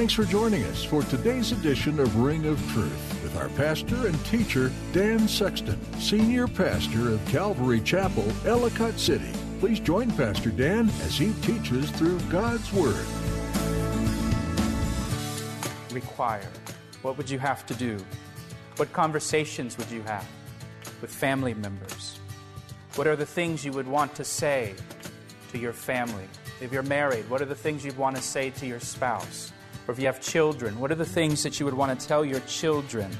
Thanks for joining us for today's edition of Ring of Truth with our pastor and teacher, Dan Sexton, Senior Pastor of Calvary Chapel, Ellicott City. Please join Pastor Dan as he teaches through God's Word. Require. What would you have to do? What conversations would you have with family members? What are the things you would want to say to your family? If you're married, what are the things you'd want to say to your spouse? Or if you have children, what are the things that you would want to tell your children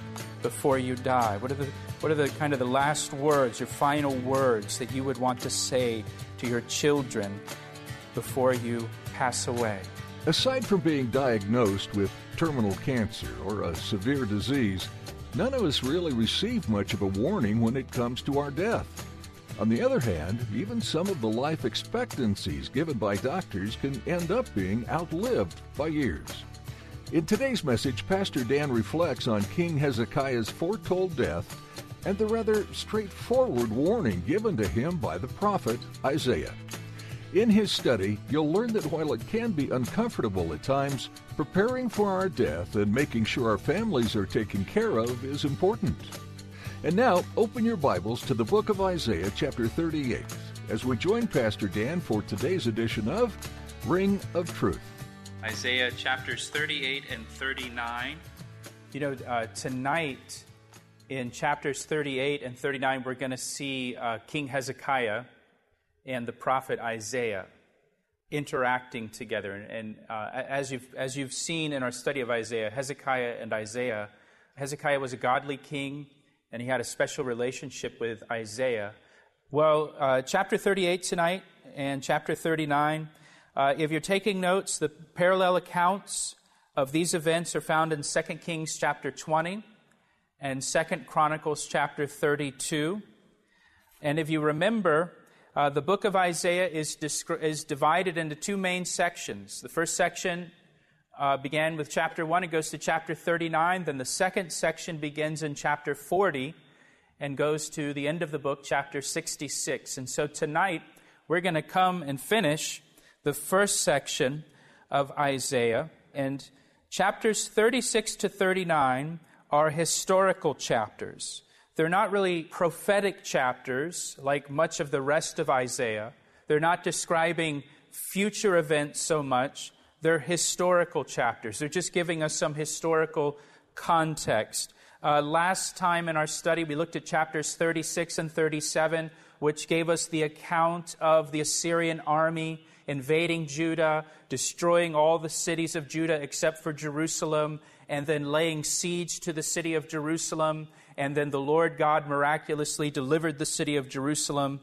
before you die? What are the what are the kind of the last words, your final words that you would want to say to your children before you pass away? Aside from being diagnosed with terminal cancer or a severe disease, none of us really receive much of a warning when it comes to our death. On the other hand, even some of the life expectancies given by doctors can end up being outlived by years. In today's message, Pastor Dan reflects on King Hezekiah's foretold death and the rather straightforward warning given to him by the prophet Isaiah. In his study, you'll learn that while it can be uncomfortable at times, preparing for our death and making sure our families are taken care of is important. And now, open your Bibles to the book of Isaiah, chapter 38, as we join Pastor Dan for today's edition of Ring of Truth. Isaiah chapters 38 and 39. You know, uh, tonight in chapters 38 and 39, we're going to see uh, King Hezekiah and the prophet Isaiah interacting together. And uh, as, you've, as you've seen in our study of Isaiah, Hezekiah and Isaiah, Hezekiah was a godly king, and he had a special relationship with Isaiah. Well, uh, chapter 38 tonight and chapter 39 uh, if you're taking notes, the parallel accounts of these events are found in 2 Kings chapter 20 and 2 Chronicles chapter 32. And if you remember, uh, the book of Isaiah is, is divided into two main sections. The first section uh, began with chapter 1, it goes to chapter 39. Then the second section begins in chapter 40 and goes to the end of the book, chapter 66. And so tonight, we're going to come and finish the first section of Isaiah. And chapters 36 to 39 are historical chapters. They're not really prophetic chapters like much of the rest of Isaiah. They're not describing future events so much. They're historical chapters. They're just giving us some historical context. Uh, last time in our study, we looked at chapters 36 and 37, which gave us the account of the Assyrian army invading Judah, destroying all the cities of Judah except for Jerusalem, and then laying siege to the city of Jerusalem. And then the Lord God miraculously delivered the city of Jerusalem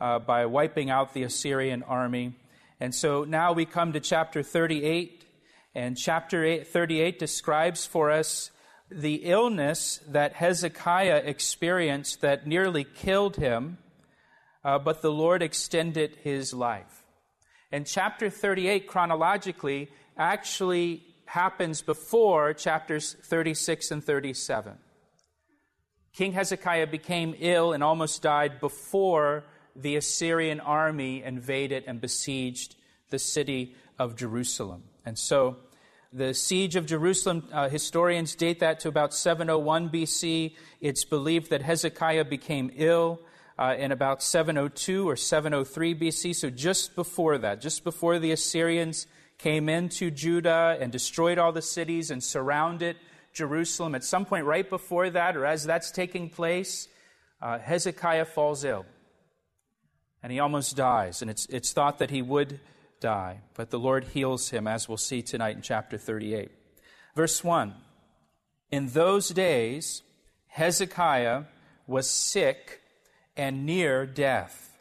uh, by wiping out the Assyrian army. And so now we come to chapter 38, and chapter 38 describes for us the illness that Hezekiah experienced that nearly killed him, uh, but the Lord extended his life. And chapter 38, chronologically, actually happens before chapters 36 and 37. King Hezekiah became ill and almost died before the Assyrian army invaded and besieged the city of Jerusalem. And so the siege of Jerusalem, uh, historians date that to about 701 BC. It's believed that Hezekiah became ill uh, in about 702 or 703 BC, so just before that, just before the Assyrians came into Judah and destroyed all the cities and surrounded Jerusalem. At some point right before that, or as that's taking place, uh, Hezekiah falls ill. And he almost dies. And it's, it's thought that he would die. But the Lord heals him, as we'll see tonight in chapter 38. Verse 1 In those days, Hezekiah was sick and near death.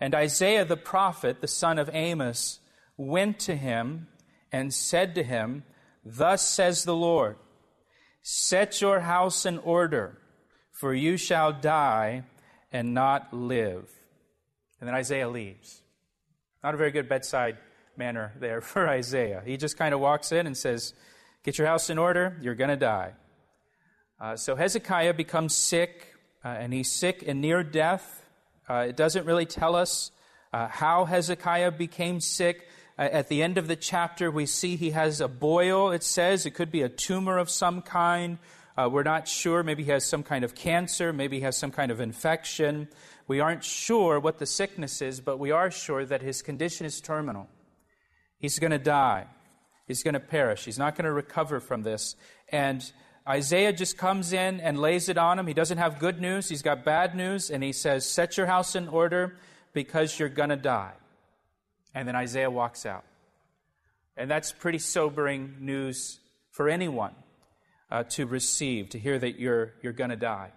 And Isaiah the prophet, the son of Amos, went to him and said to him, Thus says the Lord, Set your house in order, for you shall die and not live. And then Isaiah leaves. Not a very good bedside manner there for Isaiah. He just kind of walks in and says, Get your house in order, you're going to die. Uh, so Hezekiah becomes sick uh, and he's sick and near death. Uh, it doesn't really tell us uh, how Hezekiah became sick. At the end of the chapter, we see he has a boil, it says. It could be a tumor of some kind. Uh, we're not sure. Maybe he has some kind of cancer. Maybe he has some kind of infection. We aren't sure what the sickness is, but we are sure that his condition is terminal. He's going to die. He's going to perish. He's not going to recover from this. And Isaiah just comes in and lays it on him. He doesn't have good news, he's got bad news, and he says, Set your house in order because you're going to die. And then Isaiah walks out. And that's pretty sobering news for anyone uh, to receive, to hear that you're, you're going to die.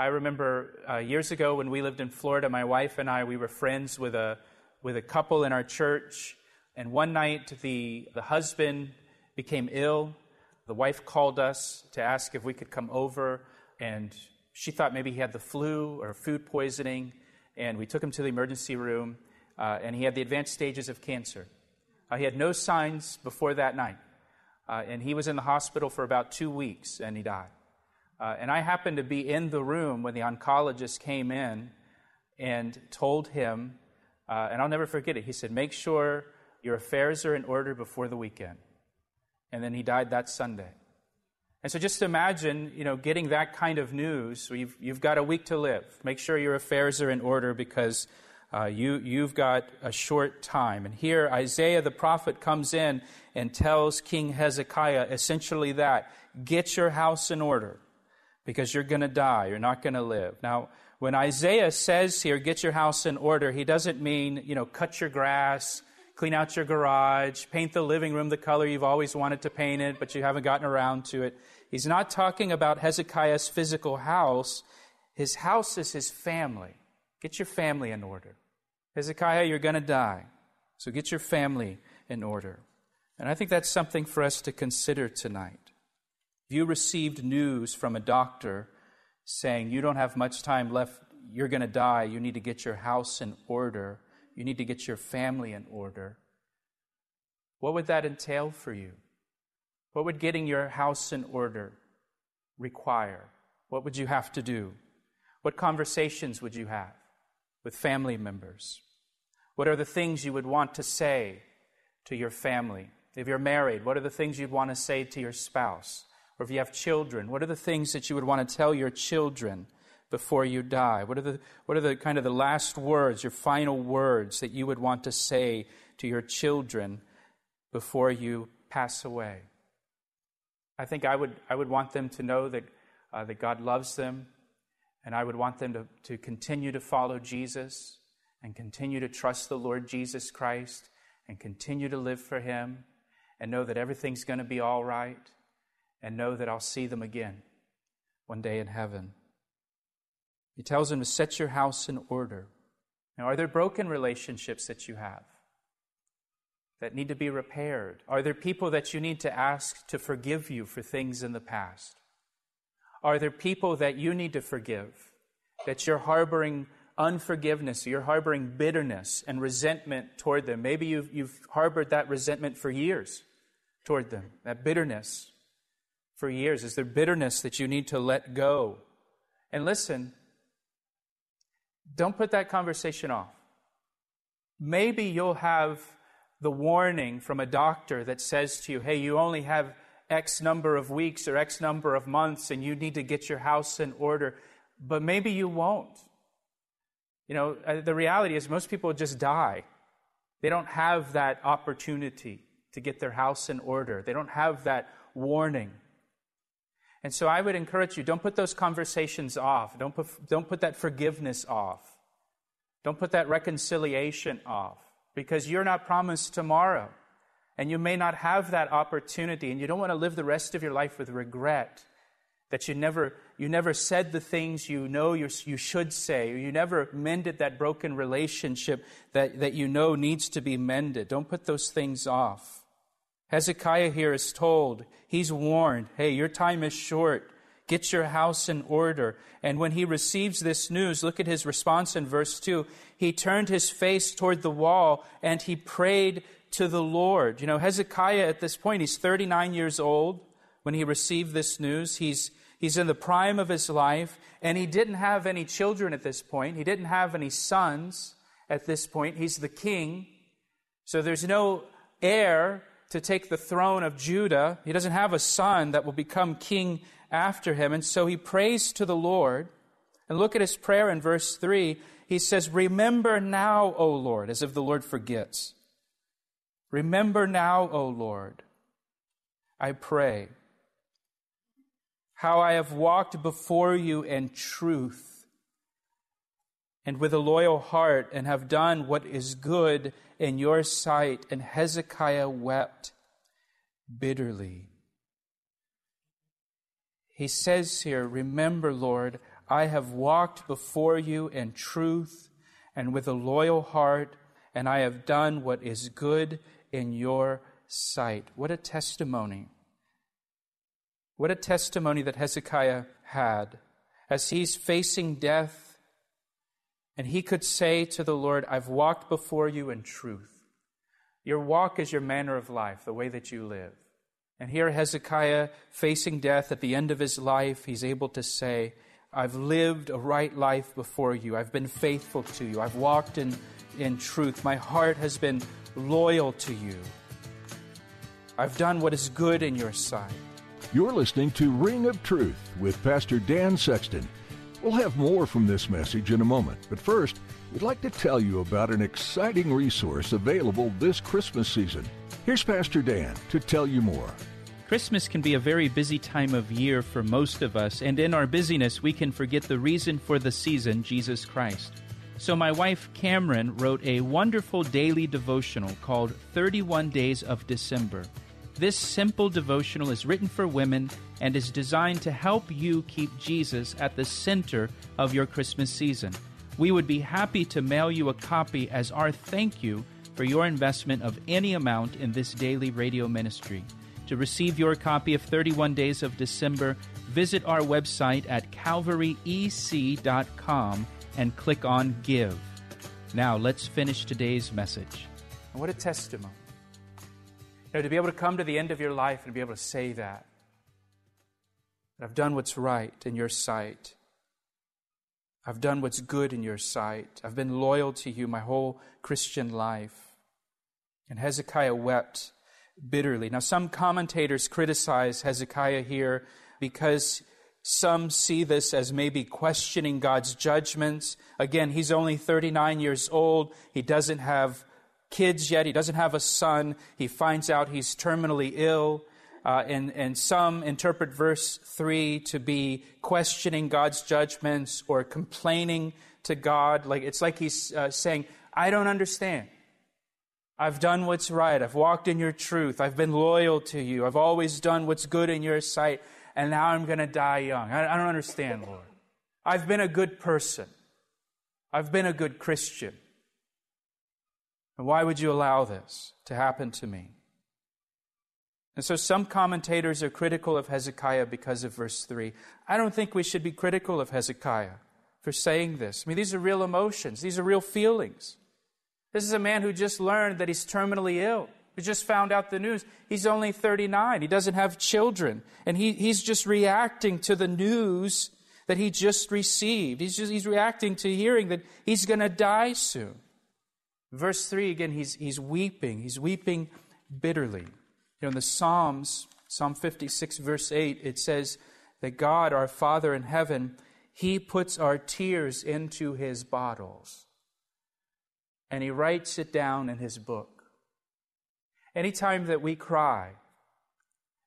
I remember uh, years ago when we lived in Florida, my wife and I, we were friends with a, with a couple in our church. And one night, the, the husband became ill. The wife called us to ask if we could come over. And she thought maybe he had the flu or food poisoning. And we took him to the emergency room uh, and he had the advanced stages of cancer. Uh, he had no signs before that night, uh, and he was in the hospital for about two weeks, and he died. Uh, and I happened to be in the room when the oncologist came in and told him, uh, and I'll never forget it. He said, "Make sure your affairs are in order before the weekend." And then he died that Sunday. And so just imagine, you know, getting that kind of news. You've, you've got a week to live. Make sure your affairs are in order because uh, you, you've got a short time. And here, Isaiah the prophet comes in and tells King Hezekiah essentially that get your house in order because you're going to die. You're not going to live. Now, when Isaiah says here, get your house in order, he doesn't mean, you know, cut your grass, clean out your garage, paint the living room the color you've always wanted to paint it, but you haven't gotten around to it. He's not talking about Hezekiah's physical house. His house is his family. Get your family in order. Hezekiah, you're going to die. So get your family in order. And I think that's something for us to consider tonight. If you received news from a doctor saying you don't have much time left, you're going to die, you need to get your house in order, you need to get your family in order, what would that entail for you? What would getting your house in order require? What would you have to do? What conversations would you have? with family members? What are the things you would want to say to your family? If you're married, what are the things you'd want to say to your spouse? Or if you have children, what are the things that you would want to tell your children before you die? What are the, what are the kind of the last words, your final words that you would want to say to your children before you pass away? I think I would, I would want them to know that, uh, that God loves them, and I would want them to, to continue to follow Jesus and continue to trust the Lord Jesus Christ and continue to live for Him and know that everything's going to be all right and know that I'll see them again one day in heaven. He tells them to set your house in order. Now, are there broken relationships that you have that need to be repaired? Are there people that you need to ask to forgive you for things in the past? Are there people that you need to forgive? That you're harboring unforgiveness, you're harboring bitterness and resentment toward them. Maybe you've, you've harbored that resentment for years toward them, that bitterness for years. Is there bitterness that you need to let go? And listen, don't put that conversation off. Maybe you'll have the warning from a doctor that says to you, hey, you only have X number of weeks or X number of months and you need to get your house in order, but maybe you won't. You know, uh, the reality is most people just die. They don't have that opportunity to get their house in order, they don't have that warning. And so I would encourage you don't put those conversations off, don't put, don't put that forgiveness off, don't put that reconciliation off, because you're not promised tomorrow. And you may not have that opportunity, and you don't want to live the rest of your life with regret that you never, you never said the things you know you, you should say, or you never mended that broken relationship that, that you know needs to be mended. Don't put those things off. Hezekiah here is told, he's warned, hey, your time is short. Get your house in order. And when he receives this news, look at his response in verse 2. He turned his face toward the wall and he prayed to the Lord. You know, Hezekiah at this point, he's 39 years old when he received this news. He's, he's in the prime of his life, and he didn't have any children at this point. He didn't have any sons at this point. He's the king. So there's no heir to take the throne of Judah. He doesn't have a son that will become king after him. And so he prays to the Lord. And look at his prayer in verse 3. He says, Remember now, O Lord, as if the Lord forgets. Remember now, O Lord, I pray, how I have walked before you in truth and with a loyal heart and have done what is good in your sight. And Hezekiah wept bitterly. He says here, Remember, Lord, I have walked before you in truth and with a loyal heart, and I have done what is good in your sight. What a testimony. What a testimony that Hezekiah had as he's facing death. And he could say to the Lord, I've walked before you in truth. Your walk is your manner of life, the way that you live. And here, Hezekiah, facing death at the end of his life, he's able to say, I've lived a right life before you. I've been faithful to you. I've walked in, in truth. My heart has been loyal to you. I've done what is good in your sight. You're listening to Ring of Truth with Pastor Dan Sexton. We'll have more from this message in a moment, but first, we'd like to tell you about an exciting resource available this Christmas season. Here's Pastor Dan to tell you more. Christmas can be a very busy time of year for most of us, and in our busyness, we can forget the reason for the season, Jesus Christ. So, my wife Cameron wrote a wonderful daily devotional called 31 Days of December. This simple devotional is written for women and is designed to help you keep Jesus at the center of your Christmas season. We would be happy to mail you a copy as our thank you for your investment of any amount in this daily radio ministry. To receive your copy of 31 Days of December, visit our website at calvaryec.com and click on Give. Now, let's finish today's message. What a testimony. You know, to be able to come to the end of your life and be able to say that, that I've done what's right in your sight. I've done what's good in your sight. I've been loyal to you my whole Christian life. And Hezekiah wept bitterly. Now, some commentators criticize Hezekiah here because some see this as maybe questioning God's judgments. Again, he's only 39 years old. He doesn't have kids yet. He doesn't have a son. He finds out he's terminally ill. Uh, and, and some interpret verse 3 to be questioning God's judgments or complaining to God. Like, it's like he's uh, saying, I don't understand. I've done what's right. I've walked in your truth. I've been loyal to you. I've always done what's good in your sight. And now I'm going to die young. I, I don't understand, Lord. I've been a good person. I've been a good Christian. And why would you allow this to happen to me? And so some commentators are critical of Hezekiah because of verse 3. I don't think we should be critical of Hezekiah for saying this. I mean, these are real emotions, these are real feelings. This is a man who just learned that he's terminally ill. He just found out the news. He's only 39. He doesn't have children. And he, he's just reacting to the news that he just received. He's, just, he's reacting to hearing that he's going to die soon. Verse 3 again, he's, he's weeping. He's weeping bitterly. You know, in the Psalms, Psalm 56, verse 8, it says that God, our Father in heaven, He puts our tears into His bottles and He writes it down in His book. Anytime that we cry,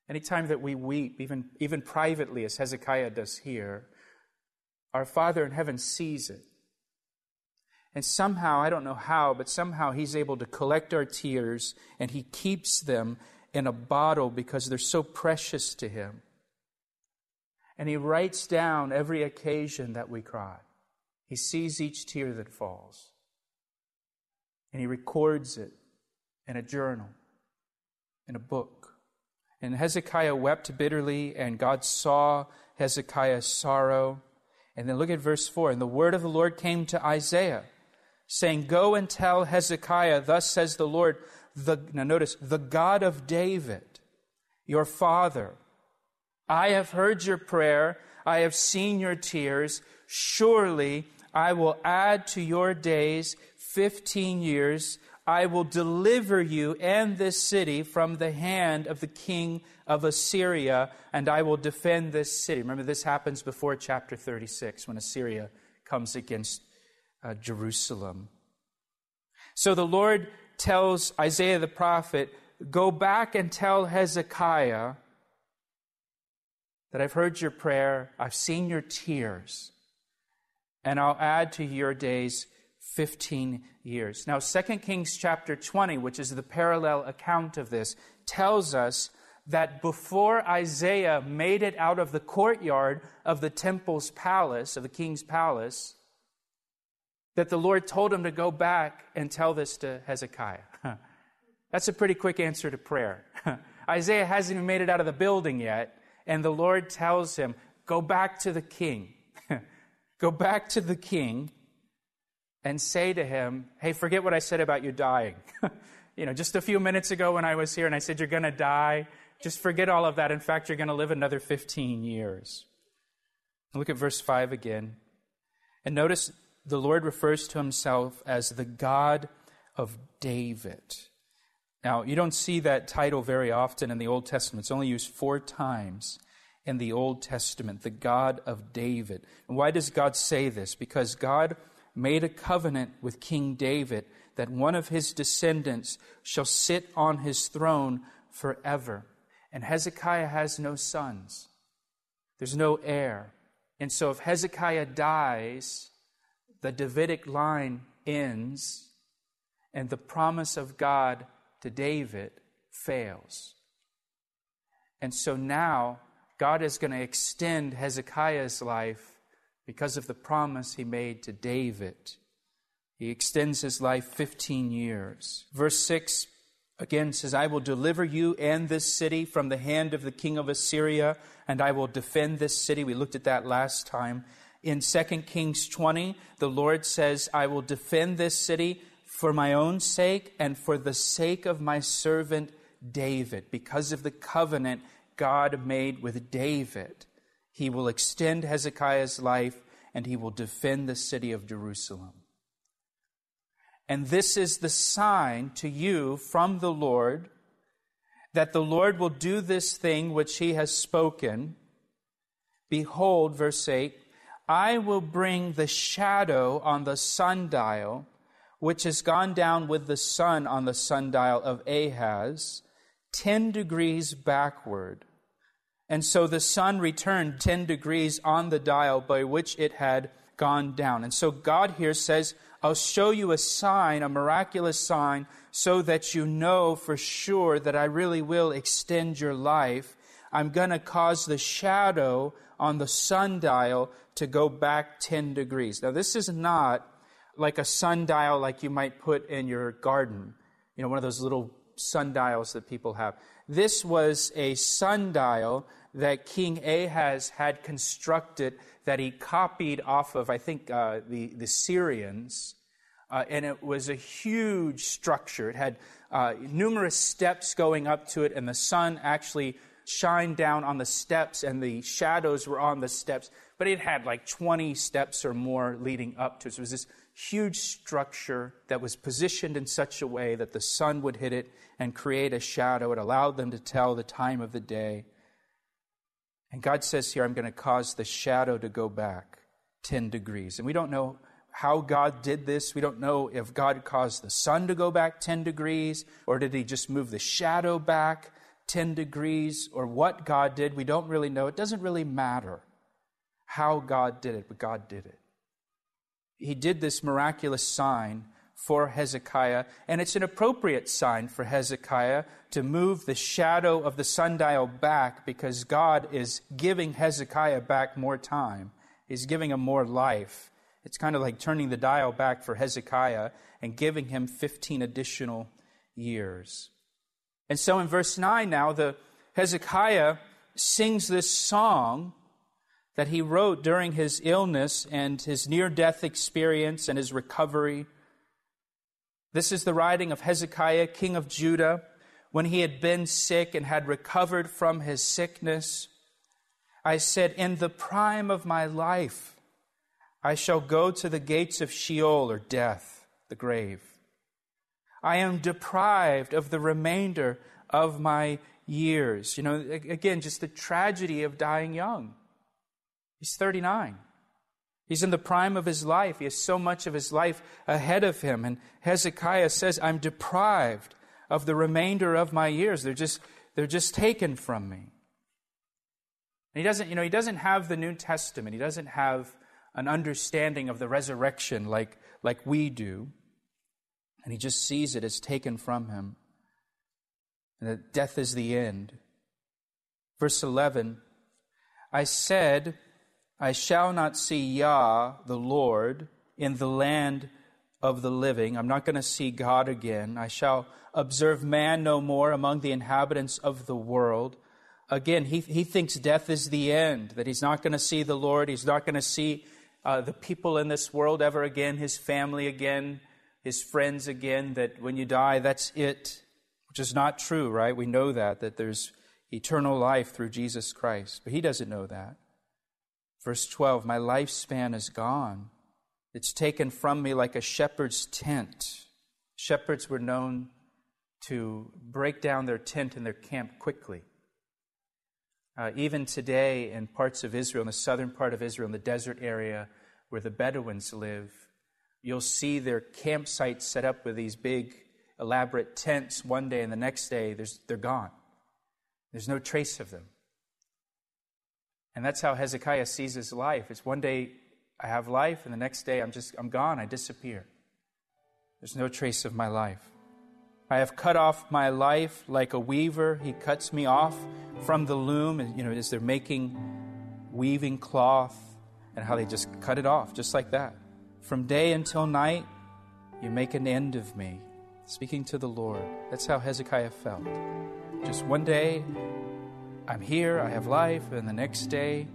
anytime that we weep, even, even privately, as Hezekiah does here, our Father in heaven sees it. And somehow, I don't know how, but somehow he's able to collect our tears and he keeps them in a bottle because they're so precious to him. And he writes down every occasion that we cry. He sees each tear that falls. And he records it in a journal, in a book. And Hezekiah wept bitterly, and God saw Hezekiah's sorrow. And then look at verse 4. And the word of the Lord came to Isaiah saying, Go and tell Hezekiah, thus says the Lord, the, now notice, the God of David, your father. I have heard your prayer, I have seen your tears. Surely I will add to your days 15 years I will deliver you and this city from the hand of the king of Assyria, and I will defend this city. Remember, this happens before chapter 36 when Assyria comes against uh, Jerusalem. So the Lord tells Isaiah the prophet, Go back and tell Hezekiah that I've heard your prayer, I've seen your tears, and I'll add to your days 15 years. Now, 2 Kings chapter 20, which is the parallel account of this, tells us that before Isaiah made it out of the courtyard of the temple's palace, of the king's palace, that the Lord told him to go back and tell this to Hezekiah. That's a pretty quick answer to prayer. Isaiah hasn't even made it out of the building yet, and the Lord tells him, Go back to the king. go back to the king and say to him, Hey, forget what I said about you dying. you know, just a few minutes ago when I was here and I said, You're going to die, just forget all of that. In fact, you're going to live another 15 years. Look at verse 5 again. And notice the Lord refers to himself as the God of David. Now, you don't see that title very often in the Old Testament. It's only used four times in the Old Testament, the God of David. And why does God say this? Because God made a covenant with King David that one of his descendants shall sit on his throne forever. And Hezekiah has no sons, there's no heir. And so if Hezekiah dies, the Davidic line ends, and the promise of God to David fails. And so now God is going to extend Hezekiah's life because of the promise he made to David. He extends his life 15 years. Verse 6 again says, I will deliver you and this city from the hand of the king of Assyria, and I will defend this city. We looked at that last time. In 2 Kings 20, the Lord says, I will defend this city for my own sake and for the sake of my servant David, because of the covenant God made with David. He will extend Hezekiah's life and he will defend the city of Jerusalem. And this is the sign to you from the Lord that the Lord will do this thing which he has spoken. Behold, verse 8, I will bring the shadow on the sundial, which has gone down with the sun on the sundial of Ahaz, 10 degrees backward. And so the sun returned 10 degrees on the dial by which it had gone down. And so God here says, I'll show you a sign, a miraculous sign, so that you know for sure that I really will extend your life. I'm going to cause the shadow on the sundial to go back 10 degrees. Now, this is not like a sundial like you might put in your garden, you know, one of those little sundials that people have. This was a sundial that King Ahaz had constructed that he copied off of, I think, uh, the, the Syrians. Uh, and it was a huge structure. It had uh, numerous steps going up to it, and the sun actually shined down on the steps, and the shadows were on the steps. But it had like 20 steps or more leading up to it. So it was this huge structure that was positioned in such a way that the sun would hit it and create a shadow. It allowed them to tell the time of the day. And God says here, I'm going to cause the shadow to go back 10 degrees. And we don't know how God did this. We don't know if God caused the sun to go back 10 degrees, or did he just move the shadow back 10 degrees, or what God did. We don't really know. It doesn't really matter how God did it, but God did it. He did this miraculous sign for Hezekiah, and it's an appropriate sign for Hezekiah to move the shadow of the sundial back because God is giving Hezekiah back more time. He's giving him more life. It's kind of like turning the dial back for Hezekiah and giving him 15 additional years. And so in verse 9 now, the Hezekiah sings this song that he wrote during his illness and his near death experience and his recovery. This is the writing of Hezekiah, king of Judah, when he had been sick and had recovered from his sickness. I said, In the prime of my life, I shall go to the gates of Sheol or death, the grave. I am deprived of the remainder of my years. You know, again, just the tragedy of dying young. He's 39. He's in the prime of his life. He has so much of his life ahead of him. And Hezekiah says, I'm deprived of the remainder of my years. They're just, they're just taken from me. And he doesn't, you know, he doesn't have the New Testament. He doesn't have an understanding of the resurrection like, like we do. And he just sees it as taken from him. And that death is the end. Verse 11 I said, I shall not see Yah, the Lord, in the land of the living. I'm not going to see God again. I shall observe man no more among the inhabitants of the world. Again, he, he thinks death is the end, that he's not going to see the Lord. He's not going to see uh, the people in this world ever again, his family again, his friends again, that when you die, that's it, which is not true, right? We know that, that there's eternal life through Jesus Christ. But he doesn't know that. Verse 12 My lifespan is gone. It's taken from me like a shepherd's tent. Shepherds were known to break down their tent and their camp quickly. Uh, even today, in parts of Israel, in the southern part of Israel, in the desert area where the Bedouins live, you'll see their campsites set up with these big, elaborate tents one day, and the next day they're gone. There's no trace of them. And that's how Hezekiah sees his life. It's one day I have life, and the next day I'm just I'm gone, I disappear. There's no trace of my life. I have cut off my life like a weaver. He cuts me off from the loom, you know, as they're making weaving cloth, and how they just cut it off, just like that. From day until night, you make an end of me. Speaking to the Lord. That's how Hezekiah felt. Just one day, I'm here, I have life, and the next day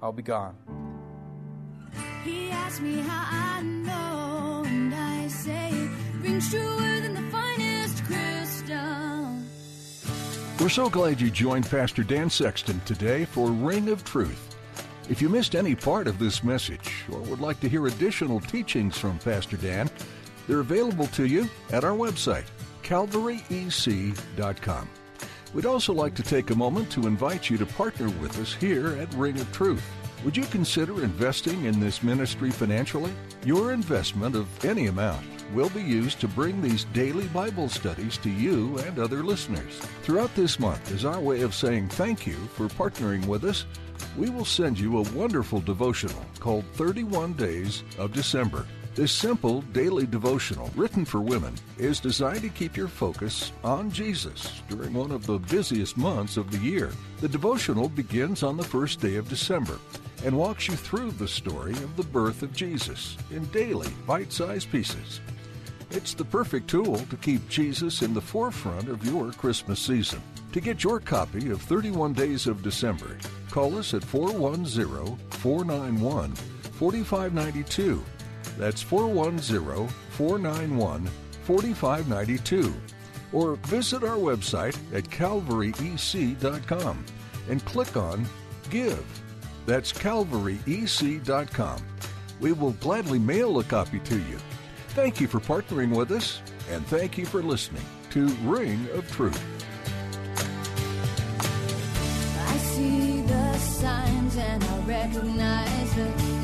I'll be gone. He asked me how I know, and I say rings truer than the finest crystal. We're so glad you joined Pastor Dan Sexton today for Ring of Truth. If you missed any part of this message or would like to hear additional teachings from Pastor Dan, they're available to you at our website, calvaryec.com. We'd also like to take a moment to invite you to partner with us here at Ring of Truth. Would you consider investing in this ministry financially? Your investment of any amount will be used to bring these daily Bible studies to you and other listeners. Throughout this month, is our way of saying thank you for partnering with us, we will send you a wonderful devotional called 31 Days of December. This simple daily devotional, written for women, is designed to keep your focus on Jesus during one of the busiest months of the year. The devotional begins on the first day of December and walks you through the story of the birth of Jesus in daily, bite sized pieces. It's the perfect tool to keep Jesus in the forefront of your Christmas season. To get your copy of 31 Days of December, call us at 410 491 4592 that's 410 491 4592. Or visit our website at calvaryec.com and click on Give. That's calvaryec.com. We will gladly mail a copy to you. Thank you for partnering with us, and thank you for listening to Ring of Truth. I see the signs and I recognize the